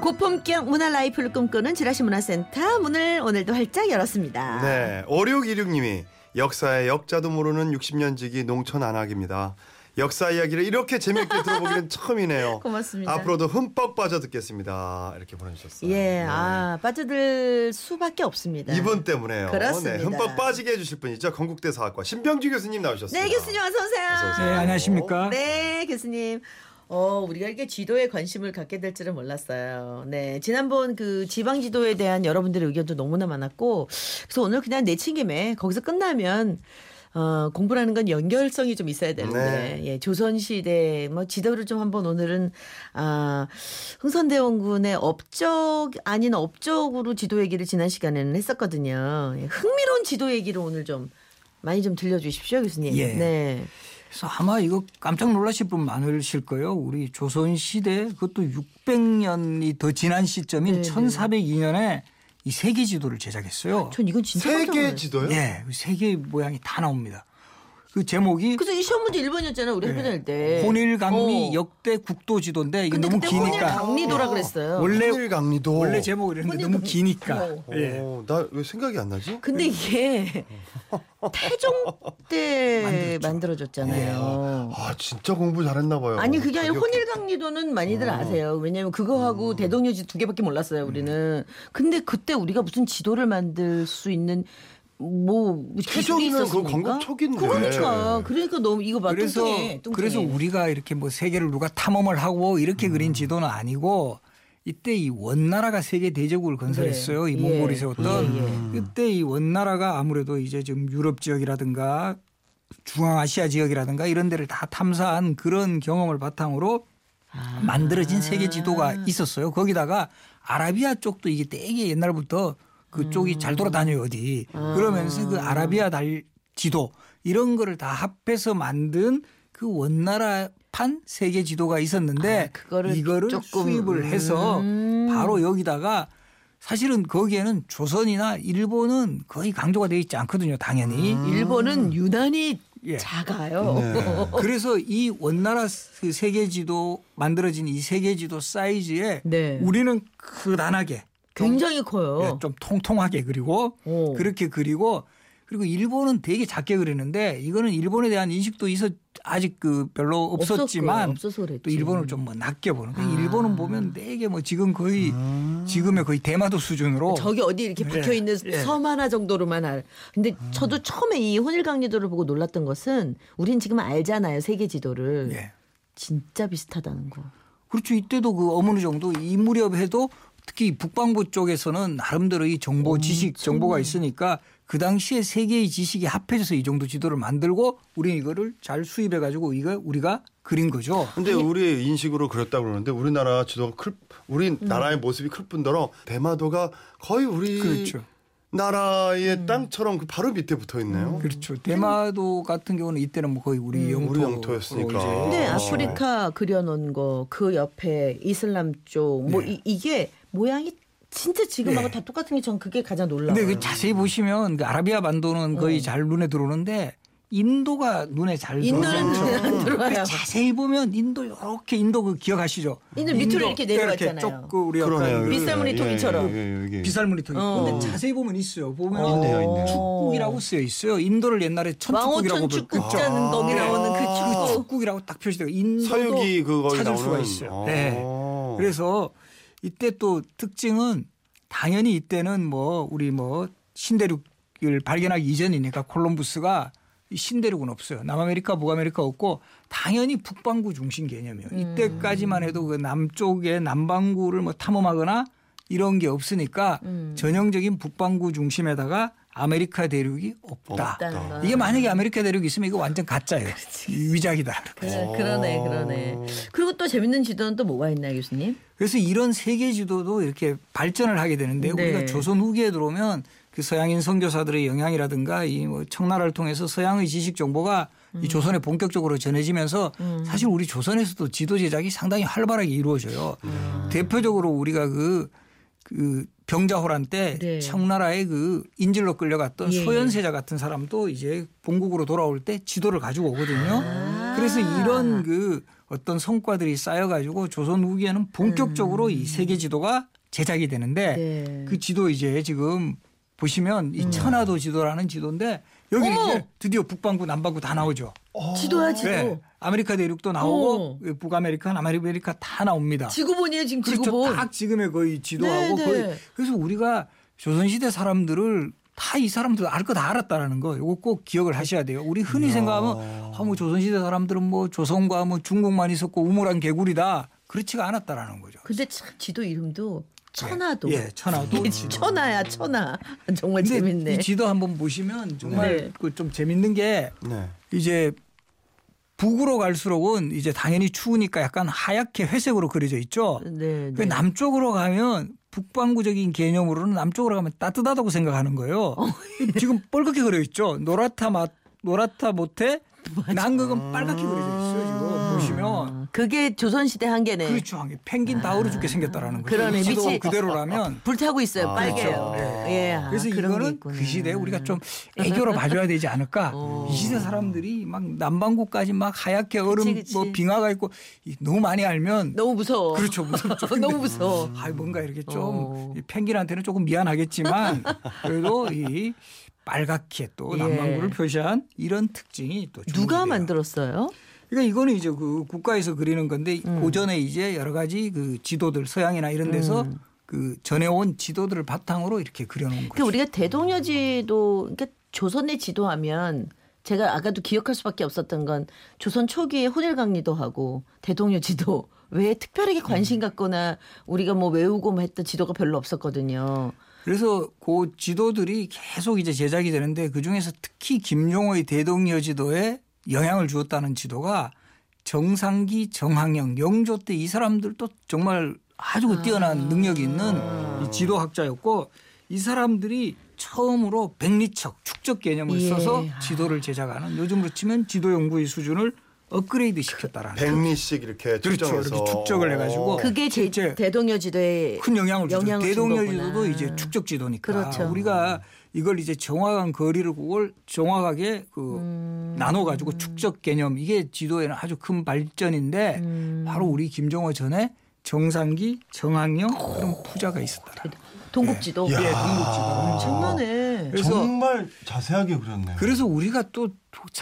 고품격 문화 life를 꿈꾸는 지라시 문화센터 문을 오늘도 활짝 열었습니다. 네, 5616님이 역사의 역자도 모르는 60년 지기 농촌 안악입니다. 역사 이야기를 이렇게 재밌게 들어보기는 처음이네요. 고맙습니다. 앞으로도 흠뻑 빠져 듣겠습니다. 이렇게 보내주셨어요. 예, 네. 아 빠져들 수밖에 없습니다. 이분 때문에요. 그렇습니다. 네, 흠뻑 빠지게 해주실 분이죠. 건국대 사학과 신병주 교수님 나오셨습니다. 네, 교수님 어서 오세요. 어서 오세요. 네, 안녕하십니까? 네, 교수님. 어, 우리가 이렇게 지도에 관심을 갖게 될 줄은 몰랐어요. 네. 지난번 그 지방 지도에 대한 여러분들의 의견도 너무나 많았고, 그래서 오늘 그냥 내친 김에 거기서 끝나면 어, 공부라는 건 연결성이 좀 있어야 되는데, 네. 예, 조선시대, 뭐, 지도를 좀 한번 오늘은, 아, 흥선대원군의 업적, 아닌 업적으로 지도 얘기를 지난 시간에는 했었거든요. 예, 흥미로운 지도 얘기를 오늘 좀 많이 좀 들려주십시오, 교수님. 예. 네. 그래서 아마 이거 깜짝 놀라실 분 많으실 거예요. 우리 조선 시대 그것도 600년이 더 지난 시점인 네, 네. 1402년에 이 세계 지도를 제작했어요. 전 이건 진짜 세계. 지도요? 네, 세계 모양이 다 나옵니다. 그 제목이 그래서 이 시험 문제 1번이었잖아요. 우리 학교 다닐 때. 혼일강리 어. 역대 국도 지도인데 이게 근데 너무 그때 기니까 혼일강리도라 그랬어요. 원래 홍일강리도. 원래 제목이 이랬는데 너무 혼일강리- 기니까. 어. 예. 어, 나왜 생각이 안 나지? 근데 이게 태종 때. 만들어졌잖아요. 아 진짜 공부 잘했나 봐요. 아니 그게 아니라 저기- 혼일강리도는 많이들 아세요. 왜냐하면 그거하고 음. 대동여지 두 개밖에 몰랐어요. 우리는. 근데 그때 우리가 무슨 지도를 만들 수 있는 뭐 태종이면 그? 건국 초기인데. 그러니까 그러니까 너무 이거 봐 그래서 뚱뚱해, 뚱뚱해. 그래서 우리가 이렇게 뭐 세계를 누가 탐험을 하고 음. 이렇게 그린 지도는 아니고 이때 이 원나라가 세계 대제국을 건설했어요. 네. 이 몽골이 예. 세웠던 예, 예. 그때 이 원나라가 아무래도 이제 좀 유럽 지역이라든가 중앙아시아 지역이라든가 이런 데를 다 탐사한 그런 경험을 바탕으로 아. 만들어진 세계 지도가 있었어요. 거기다가 아라비아 쪽도 이게 되게 옛날부터 그쪽이 음. 잘 돌아다녀요 어디. 아. 그러면서 그 아라비아 달 지도 이런 거를 다 합해서 만든 그 원나라판 세계 지도가 있었는데 아, 그거를 이거를 조금, 수입을 해서 음. 바로 여기다가 사실은 거기에는 조선이나 일본은 거의 강조가 되어 있지 않거든요. 당연히. 일본은 유난히 예. 작아요. 네. 그래서 이 원나라 그 세계 지도 만들어진 이 세계 지도 사이즈에 네. 우리는 크단하게 굉장히 커요. 예, 좀 통통하게 그리고 오. 그렇게 그리고 그리고 일본은 되게 작게 그리는데 이거는 일본에 대한 인식도 있어 아직 그 별로 없었지만 그랬지. 또 일본을 좀 뭐 낮게 보는. 그러니까 아. 일본은 보면 되게 뭐 지금 거의 지금의 거의 대마도 수준으로 저기 어디 이렇게 예, 박혀 있는 예. 섬 하나 정도로만 알. 근데 저도 처음에 이 혼일강리도를 보고 놀랐던 것은 우린 지금 알잖아요 세계 지도를 예. 진짜 비슷하다는 거. 그렇죠. 이때도 그 어느 정도 이 무렵에도 특히 북방부 쪽에서는 나름대로 이 정보 지식 정보가 있으니까 그 당시에 세계의 지식이 합해져서 이 정도 지도를 만들고 우리는 이거를 잘 수입해 가지고 이거 우리가 그린 거죠. 근데 우리 인식으로 그랬다고 그러는데 우리나라 지도가 클 우리 음. 나라의 모습이 클 뿐더러 대마도가 거의 우리 그렇죠. 나라의 음. 땅처럼 그 바로 밑에 붙어 있네요. 그렇죠. 대마도 같은 경우는 이때는 뭐 거의 우리 영토 우리 영토 였으니까. 근데 어. 아프리카 그려놓은 거 그 옆에 이슬람 쪽뭐 네. 이게 모양이 진짜 지금하고 네. 다 똑같은 게 전 그게 가장 놀라워요. 근데 그 자세히 보시면 그 아라비아 반도는 거의 어. 잘 눈에 들어오는데 인도가 눈에 잘 인도는 들어오죠. 눈에 안 들어와요. 그 자세히 보면 인도 이렇게 인도 그 기억하시죠? 인도 밑으로 이렇게 내려갔잖아요. 쭉그 우리 그러네요. 약간 빗살무늬 예, 통이처럼. 예, 예, 예, 예. 비살무늬 통이. 어. 근데 자세히 보면 있어요. 보면 있네요, 있네요. 축국이라고 쓰여 있어요. 인도를 옛날에 천축국이라고 왕호천 불- 축국 그쵸? 짜는 거기 아. 나오는 그그 축국. 축국 이라고 딱 표시되고 인도도 서유기 그거에 찾을 나오는 수가 있어요. 어. 네. 그래서 이때 또 특징은 당연히 이때는 뭐 우리 뭐 신대륙을 발견하기 이전이니까 콜럼부스가 이 신대륙은 없어요. 남아메리카, 북아메리카 없고 당연히 북반구 중심 개념이에요. 음. 이때까지만 해도 그 남쪽의 남반구를 뭐 탐험하거나 이런 게 없으니까 음. 전형적인 북반구 중심에다가 아메리카 대륙이 없다. 이게 만약에 아메리카 대륙이 있으면 이거 완전 가짜예요. 위작이다. 그래, 그러네, 그러네. 그리고 또 재밌는 지도는 또 뭐가 있나요, 교수님? 그래서 이런 세계 지도도 이렇게 발전을 하게 되는데 네. 우리가 조선 후기에 들어오면 그 서양인 선교사들의 영향이라든가 이 뭐 청나라를 통해서 서양의 지식 정보가 음. 이 조선에 본격적으로 전해지면서 사실 우리 조선에서도 지도 제작이 상당히 활발하게 이루어져요. 음. 대표적으로 우리가 그, 그 병자호란 때 네. 청나라의 그 인질로 끌려갔던 예, 소현세자 같은 사람도 이제 본국으로 돌아올 때 지도를 가지고 오거든요. 아. 그래서 이런 그 어떤 성과들이 쌓여가지고 조선 후기에는 본격적으로 이 세계 지도가 제작이 되는데 음. 네. 그 지도 이제 지금 보시면 이 천하도 지도라는 지도인데 여기 어머! 이제 드디어 북반구 남반구 다 나오죠. 지도야, 지도. 네. 아메리카 대륙도 나오고 어. 북아메리카, 남아메리카 다 나옵니다. 지구본이에요, 지금 그렇죠. 지구본. 딱 지금의 거의 지도하고 네, 거의 네. 그래서 우리가 조선시대 사람들을 다 이 사람들 알 거 다 알았다라는 거. 이거 꼭 기억을 하셔야 돼요. 우리 흔히 생각하면 아, 뭐 조선시대 사람들은 뭐 조선과 뭐 중국만 있었고 우물 안 개구리다. 그렇지가 않았다라는 거죠. 근데 참 지도 이름도 천하도. 예, 천하도. 천하야, 천하. 정말 재밌네. 이 지도 한번 보시면 정말 네. 그좀 재밌는 게 네. 이제 북으로 갈수록은 이제 당연히 추우니까 약간 하얗게 회색으로 그려져 있죠. 네, 그 네. 남쪽으로 가면 북반구적인 개념으로는 남쪽으로 가면 따뜻하다고 생각하는 거예요. 어. 지금 빨갛게 그려 있죠. 노랗다 맛 노랗다 못해 남극은 빨갛게 그려져 있어요. 지금 그게 조선시대 한계네. 그렇죠. 한게 펭귄 다 얼어 죽게 생겼다라는 거죠. 그러네. 밑이- 그대로라면 불타고 있어요, 아, 빨개요. 그렇죠. 예. 아, 그래서 이거는. 그 시대에 우리가 좀 애교로 봐줘야 되지 않을까. 어. 이 시대 사람들이 막 남반구까지 막 하얗게 얼음 그치, 그치. 뭐 빙하가 있고 이- 너무 많이 알면 너무 무서워. 그렇죠. 무섭죠. 너무 무서워. 아, 뭔가 이렇게 좀 어. 이 펭귄한테는 조금 미안하겠지만 그래도 이 빨갛게 또 예. 남반구를 표시한 이런 특징이 또 누가. 만들었어요? 그러니까 이거는 이제 그 국가에서 그리는 건데 음. 고전에 이제 여러 가지 그 지도들 서양이나 이런 데서 음. 그 전해온 지도들을 바탕으로 이렇게 그려놓은 그 거죠. 우리가 대동여 지도 그러니까 조선의 지도하면 제가 아까도 기억할 수밖에 없었던 건 조선 초기에 혼일강리도 하고 대동여 지도 왜 특별하게 관심 갖거나 우리가 뭐 외우고 뭐 했던 지도가 별로 없었거든요. 그래서 그 지도들이 계속 이제 제작이 되는데 그 중에서 특히 김종호의 대동여 지도에 영향을 주었다는 지도가 정상기, 정항영, 영조 때 이 사람들도 정말 아주 그 뛰어난 능력이 있는 이 지도학자였고 이 사람들이 처음으로 백리척 축적 개념을 예. 써서 지도를 제작하는 요즘으로 치면 지도 연구의 수준을 업그레이드 시켰다라는 백리씩 이렇게 그렇죠. 이렇게 축적을 해가지고 그게 제, 실제 대동여 지도에 큰 영향을 주죠. 영향을 준 대동여 지도도 거구나. 이제 축적 지도니까 그렇죠. 우리가 이걸 이제 정확한 거리를 그걸 정확하게 그 음. 나눠 가지고 축적 개념 이게 지도에는 아주 큰 발전인데 음. 바로 우리 김정호 전에 정상기, 정학영 그런 부자가 있었더라. 동국지도 야. 예, 동국지도. 엄청나네. 그래서 정말 자세하게 그렸네요. 그래서 우리가 또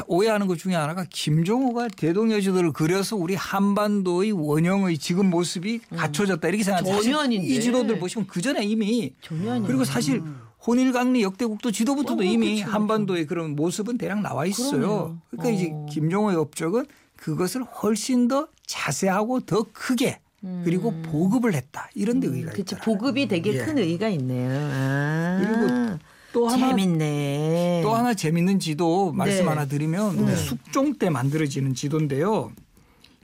오해하는 것 중에 하나가 김종호가 대동여지도를 그려서 우리 한반도의 원형의 지금 모습이 갖춰졌다 이렇게 생각하는데 사실 음. 전혀 아닌데. 이 지도들 보시면 그 전에 이미 전혀 아니에요. 그리고 사실 혼일강리 역대국도 지도부터도 어, 이미 그쵸, 한반도의 그런 모습은 대략 나와 있어요. 그러네요. 그러니까 이제 어. 김종호의 업적은 그것을 훨씬 더 자세하고 더 크게 그리고 보급을 했다 이런 데 의의가 음. 그치 있다. 보급이 되게 예. 큰 의의가 있네요. 아. 그리고 또 하나 재밌네. 또 하나 재밌는 지도 말씀 네. 하나 드리면 우리 숙종 때 만들어지는 지도인데요.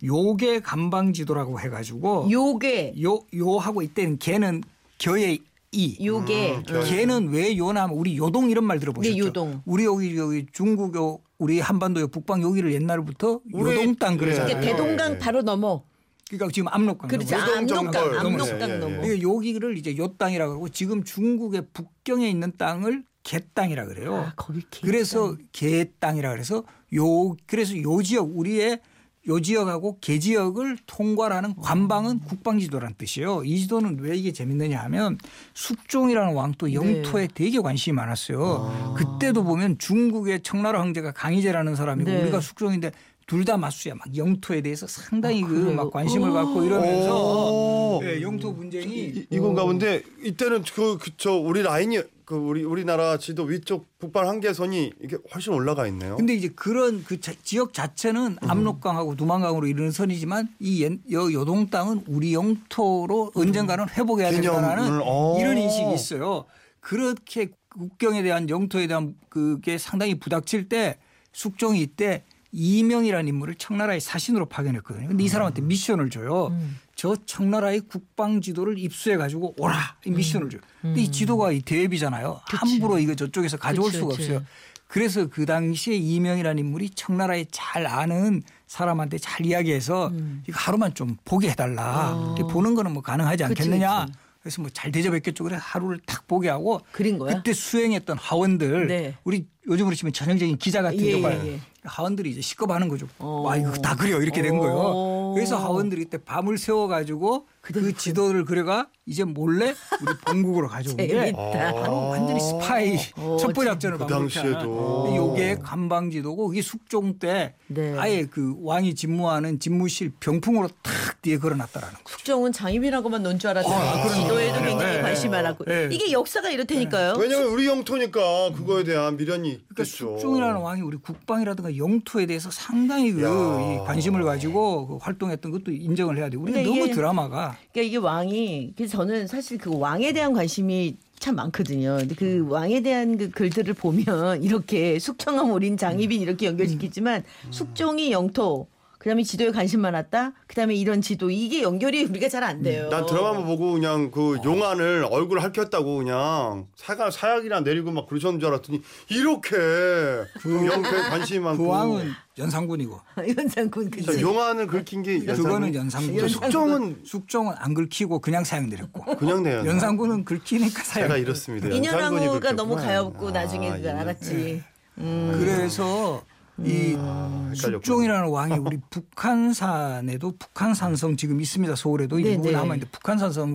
요계 감방 지도라고 해가지고 요게 요 요하고 이때는 개는 겨의 이. 요게 음, 어. 개는 왜 요냐면 우리 요동 이런 말 들어보셨죠? 네, 요동. 우리 여기 여기 중국 요 우리 한반도 요 북방 여기를 옛날부터 우리- 요동 땅 예. 그러잖아요. 이게 대동강 예. 바로 넘어. 그러니까 지금 압록강. 요동 압록강. 압록강 예, 예, 넘어. 예. 이게 여기를 이제 요 땅이라고 그러고 지금 중국의 북경에 있는 땅을 개 땅이라 그래요. 아, 거기 개 그래서 개 땅이라 그래서 요 그래서 요 지역 우리의 요 지역하고 개 지역을 통과하는 관방은 국방지도라는 뜻이에요. 이 지도는 왜 이게 재밌느냐 하면 숙종이라는 왕도 영토에 되게 관심이 많았어요. 그때도 보면 중국의 청나라 황제가 강희제라는 사람이고 네. 우리가 숙종인데 둘 다 맞수야 막 영토에 대해서 상당히 아, 그 그래요? 막 관심을 오. 갖고 이러면서 오. 네, 영토 분쟁이 이, 이 건가 본데 이때는 그 그저 우리 라인이 그 우리 우리나라 지도 위쪽 북방 한계선이 이게 훨씬 올라가 있네요. 근데 이제 그런 그 자- 지역 자체는 압록강하고 두만강으로 이르는 선이지만 이 옛- 여, 요동 땅은 우리 영토로 언젠가는 회복해야 된다는 어. 이런 인식이 있어요. 그렇게 국경에 대한 영토에 대한 그게 상당히 부닥칠 때 숙종이 이때 이명이라는 인물을 청나라의 사신으로 파견했거든요. 근데 이 사람한테 미션을 줘요. 저 청나라의 국방 지도를 입수해 가지고 오라 이 미션을 줘요. 근데 이 지도가 이 대비잖아요. 함부로 이거 저쪽에서 가져올 그치, 수가 그치. 없어요. 그래서 그 당시에 이명이라는 인물이 청나라에 잘 아는 사람한테 잘 이야기해서 이거 하루만 좀 보게 해달라. 어. 보는 거는 뭐 가능하지 그치, 않겠느냐. 그치. 그래서 뭐 잘 대접했겠죠. 그래서 하루를 딱 보게 하고 그린 거야? 그때 수행했던 하원들 네. 우리 요즘으로 치면 전형적인 기자 같은 예, 경우가 예, 예. 하원들이 이제 시겁하는 거죠. 어. 와 이거 다 그려 이렇게 된 거예요. 어. 그래서 하원들이 그때 밤을 세워가지고 그 지도를 그려가 이제 몰래 우리 본국으로 재밌다. 바로 완전히 스파이 어, 첩보 작전을 그 당시에도. 요게 감방지도고 이게 숙종 때 네. 아예 그 왕이 집무하는 집무실 병풍으로 탁 뒤에 걸어놨다라는 거. 숙종은 장임이라고만 논 줄 알았더니 아, 그럼요. 지도에도 굉장히 네. 관심이 많았고 네. 이게 역사가 이렇다니까요. 왜냐면 우리 영토니까 그거에 대한 미련이 그러니까 있겠죠. 숙종이라는 왕이 우리 국방이라든가 영토에 대해서 상당히 그 야. 관심을 가지고 그 활동했던 것도 인정을 해야 돼요. 우리가 너무 이게- 드라마가 그러니까 이게 왕이 그래서 저는 사실 그 왕에 대한 관심이 참 많거든요. 근데 그 왕에 대한 그 글들을 보면 이렇게 숙청함 올인 장희빈 이렇게 연결시키지만 숙종이 영토 그다음에 지도에 관심 많았다. 그다음에 이런 지도 이게 연결이 우리가 잘 안 돼요. 난 드라마만 보고 그냥 그 용안을 얼굴 핥혔다고 그냥 사약 사약이나 내리고 막 그러셨는 줄 알았더니 이렇게 그 영토에 관심이 많고 그 왕은 연산군이고 연산군 그지. 용안을 긁힌 게 그거는 연산군. 연산군. 숙종은 숙종은 안 긁히고 그냥 사형 내렸고 그냥 내요. 연산군은 긁히니까 사형. 제가 이렇습니다. 연산군이 너무. 가엾고 아, 나중에 그걸 인연. 알았지. 그래서 이 아. 숙종이라는 왕이 우리 북한산에도 북한산성 지금 있습니다. 서울에도 네, 일부 네. 남아 있는데 북한산성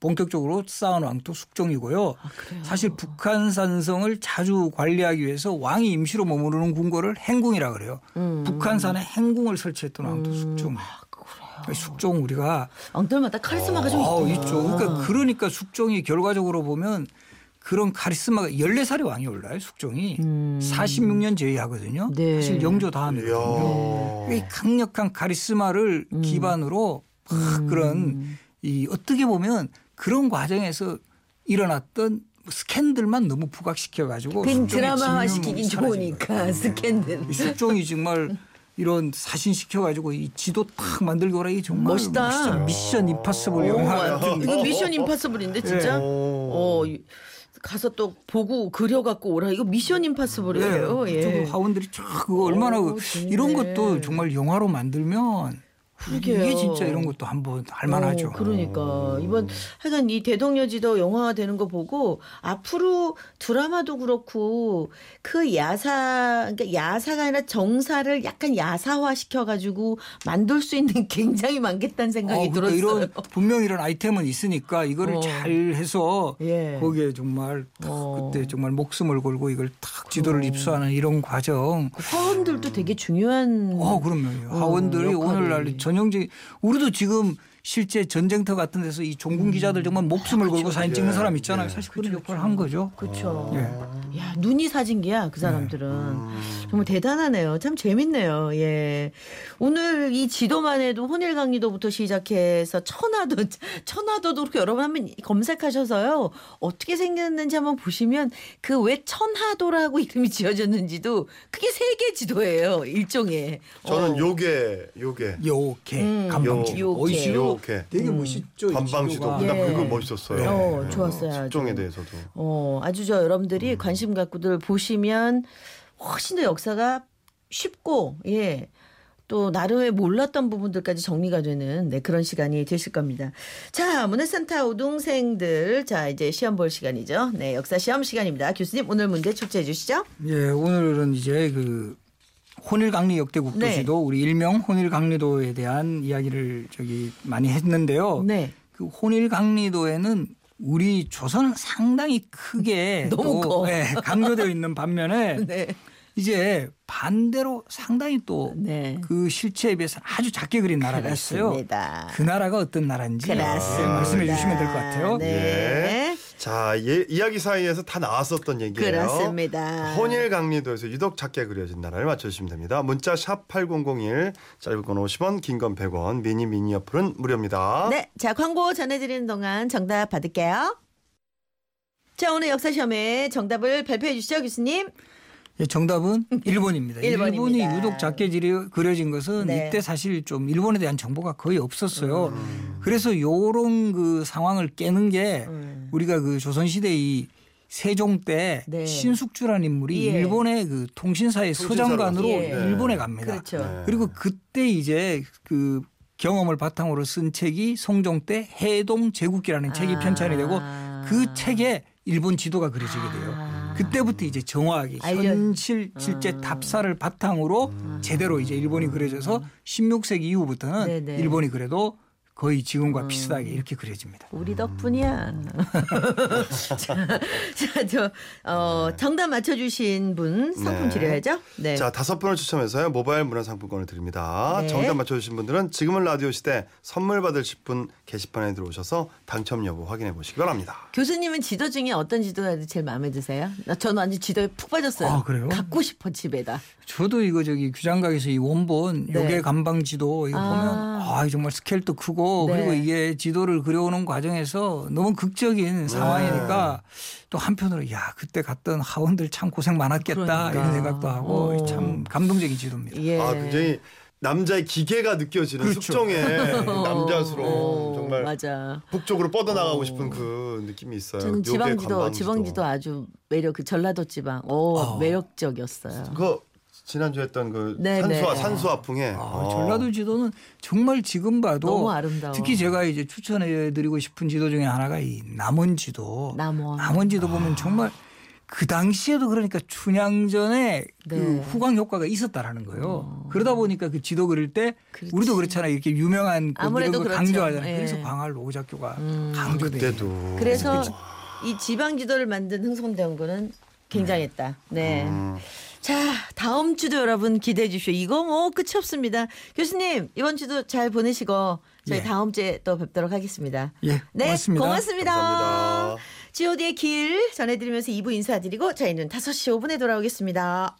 본격적으로 쌓은 왕도 숙종이고요. 아? 사실 북한산성을 자주 관리하기 위해서 왕이 임시로 머무르는 궁궐을 행궁이라 그래요. 음. 북한산에 행궁을 설치했던 왕도 숙종이에요. 아, 숙종 우리가 왕들마다 카리스마가 좀 어, 있구나. 있죠. 그러니까 그러니까 숙종이 결과적으로 보면 그런 카리스마가 14살에 왕이 올라요, 숙종이. 46년 제위하거든요. 음. 네. 사실 영조 다음이거든요. 이 강력한 카리스마를 음. 기반으로 막 그런 이 어떻게 보면 그런 과정에서 일어났던 스캔들만 너무 부각시켜 가지고 그 드라마화 시키긴 좋으니까 스캔들. 이 숙종이 정말 이런 사신 시켜 가지고 이 지도 탁 만들고 그래 이 정말 멋있다. 진짜 미션 임파서블 영화 같은 이거 미션 임파서블인데 진짜. 어 이- 가서 또 보고 그려갖고 오라. 이거 미션 임파서블이에요. 네, 예. 저거 하원들이 쫙 얼마나 오, 그-. 이런 것도 정말 영화로 만들면 그러게요. 이게 진짜 이런 것도 한번 할만하죠. 어, 그러니까 이번 하여간 이 대동여지도 영화가 되는 거 보고 앞으로 드라마도 그렇고 그 야사 그러니까 야사가 아니라 정사를 약간 야사화 시켜가지고 만들 수 있는 굉장히 많겠다는 생각이 어, 그러니까 들었어요. 이런 분명 이런 아이템은 있으니까 이거를 어. 잘 해서 예. 거기에 정말 탁 어. 그때 정말 목숨을 걸고 이걸 탁 지도를 입수하는 이런 과정. 화원들도 되게 중요한. 어, 그럼요. 역할이. 오늘날 전형적인 우리도 지금 실제 전쟁터 같은 데서 이 종군 기자들 정말 목숨을 걸고 사진 찍는 예, 사람 있잖아요. 예. 사실 그런 역할을 한 거죠. 그렇죠. 예. 야 눈이 사진기야 그 사람들은 정말 대단하네요. 참 재밌네요. 예. 오늘 이 지도만 해도 혼일 강리도부터 시작해서 천화도 천화도도 그렇게 여러분 한번 검색하셔서요 어떻게 생겼는지 한번 보시면 그 왜 천하도라고 이름이 지어졌는지도 그게 세계 지도예요 일종의. 저는 어. 요게 요게 요게 음, 감방지. 요게. 요게 되게 멋있죠. 지도가. 나 예. 그거 멋있었어요. 어, 네. 좋았어요, 아주. 숙종에 대해서도. 어, 아주 저 여러분들이 음. 관심 갖고들 보시면 훨씬 더 역사가 쉽고, 예. 또 나름의 몰랐던 부분들까지 정리가 되는 네, 그런 시간이 되실 겁니다. 자, 문해센터 우동생들 자 이제 시험 볼 시간이죠. 네, 역사 시험 시간입니다. 교수님 오늘 문제 출제해 주시죠. 예, 오늘은 이제 그 혼일강리 역대 국 도시도 네. 우리 일명 혼일강리도에 대한 이야기를 저기 많이 했는데요. 네, 그 혼일강리도에는 우리 조선은 상당히 크게 너무 또, 커. 예, 강조되어 있는 반면에 네, 이제 반대로 상당히 또그 네. 실체에 비해서 아주 작게 그린 나라가 있어요. 그렇습니다. 그 나라가 어떤 나라인지 예, 그렇습니다. 말씀해 주시면 될 것 같아요. 네, 자, 예, 이야기 사이에서 다 나왔었던 얘기예요. 그렇습니다. 혼일 강리도에서 유독 작게 그려진 나라를 맞춰주시면 됩니다. 문자 샵 8001, 짧은 건 50원, 긴 건 100원, 미니 미니 어플은 무료입니다. 네, 자 광고 전해드리는 동안 정답 받을게요. 자, 오늘 역사 시험에 정답을 발표해 주시죠, 교수님. 예, 정답은 일본입니다. 일본입니다. 일본이 유독 작게 지려- 그려진 것은 네. 이때 사실 좀 일본에 대한 정보가 거의 없었어요. 그래서 요런 그 상황을 깨는 게 음. 우리가 그 조선시대 이 세종 때 네. 신숙주라는 인물이 예. 일본의 그 통신사의 서장관으로 예. 일본에 갑니다. 그렇죠. 네. 그리고 그때 이제 그 경험을 바탕으로 쓴 책이 송종 때 해동 제국기라는 책이 아. 편찬이 되고 그 책에 일본 지도가 그려지게 돼요. 아. 그때부터 이제 정확하게 알려- 현실 실제 아. 답사를 바탕으로 제대로 이제 일본이 그려져서 16세기 이후부터는 네네. 일본이 그래도 거의 지금과 비슷하게 이렇게 그려집니다. 우리 덕분이야. 자, 자, 저, 어, 정답 맞춰주신 분 상품 네. 드려야죠? 네. 자 다섯 분을 추첨해서요 모바일 문화상품권을 드립니다. 네. 정답 맞춰주신 분들은 지금은 라디오 시대 선물 받으실 분 게시판에 들어오셔서 당첨 여부 확인해 보시기 바랍니다. 교수님은 지도 중에 어떤 지도가 제일 마음에 드세요? 나 저는 완전 지도에 푹 빠졌어요. 아, 그래요? 갖고 싶어 집에다. 저도 이거 저기 규장각에서 이 원본 네. 요괴 감방 지도 이거 아. 보면 아 정말 스케일도 크고 네. 그리고 이게 지도를 그려오는 과정에서 너무 극적인 네. 상황이니까 또 한편으로 야 그때 갔던 하원들 참 고생 많았겠다 그러니까. 이런 생각도 하고 오. 참 감동적인 지도입니다. 예. 아 굉장히 남자의 기계가 느껴지는 그렇죠. 숙종의 남자스러운 어, 정말 맞아. 북쪽으로 뻗어나가고 싶은 그 느낌이 있어요. 저는 지방지도. 지방지도 아주 매력, 그 전라도 지방, 오, 어. 매력적이었어요. 그거 지난주에 했던 그 네, 산수화 네. 산수화풍에 아, 어. 전라도 지도는 정말 지금 봐도 너무 아름다워. 특히 제가 이제 추천해 드리고 싶은 지도 중에 하나가 이 남원 지도. 남원. 남원 지도 보면 정말 그 당시에도 그러니까 춘향전에 그 네. 어. 후광 효과가 있었다라는 거예요. 그러다 보니까 그 지도 그릴 때 그렇지. 우리도 그렇잖아요. 이렇게 유명한 그 아무래도 그렇죠. 강조하잖아요. 예. 음. 그래서 광활 노작교가 강조돼요. 그때도 그래서 이 지방 지도를 만든 흥성대원군은 굉장했다. 네. 음. 자, 다음 주도 여러분 기대해 주십시오. 이거 뭐 끝이 없습니다. 교수님, 이번 주도 잘 보내시고 저희 예. 다음 주에 또 뵙도록 하겠습니다. 예, 네, 고맙습니다. 고맙습니다. 감사합니다. GOD의 길 전해드리면서 2부 인사드리고 저희는 5시 5분에 돌아오겠습니다.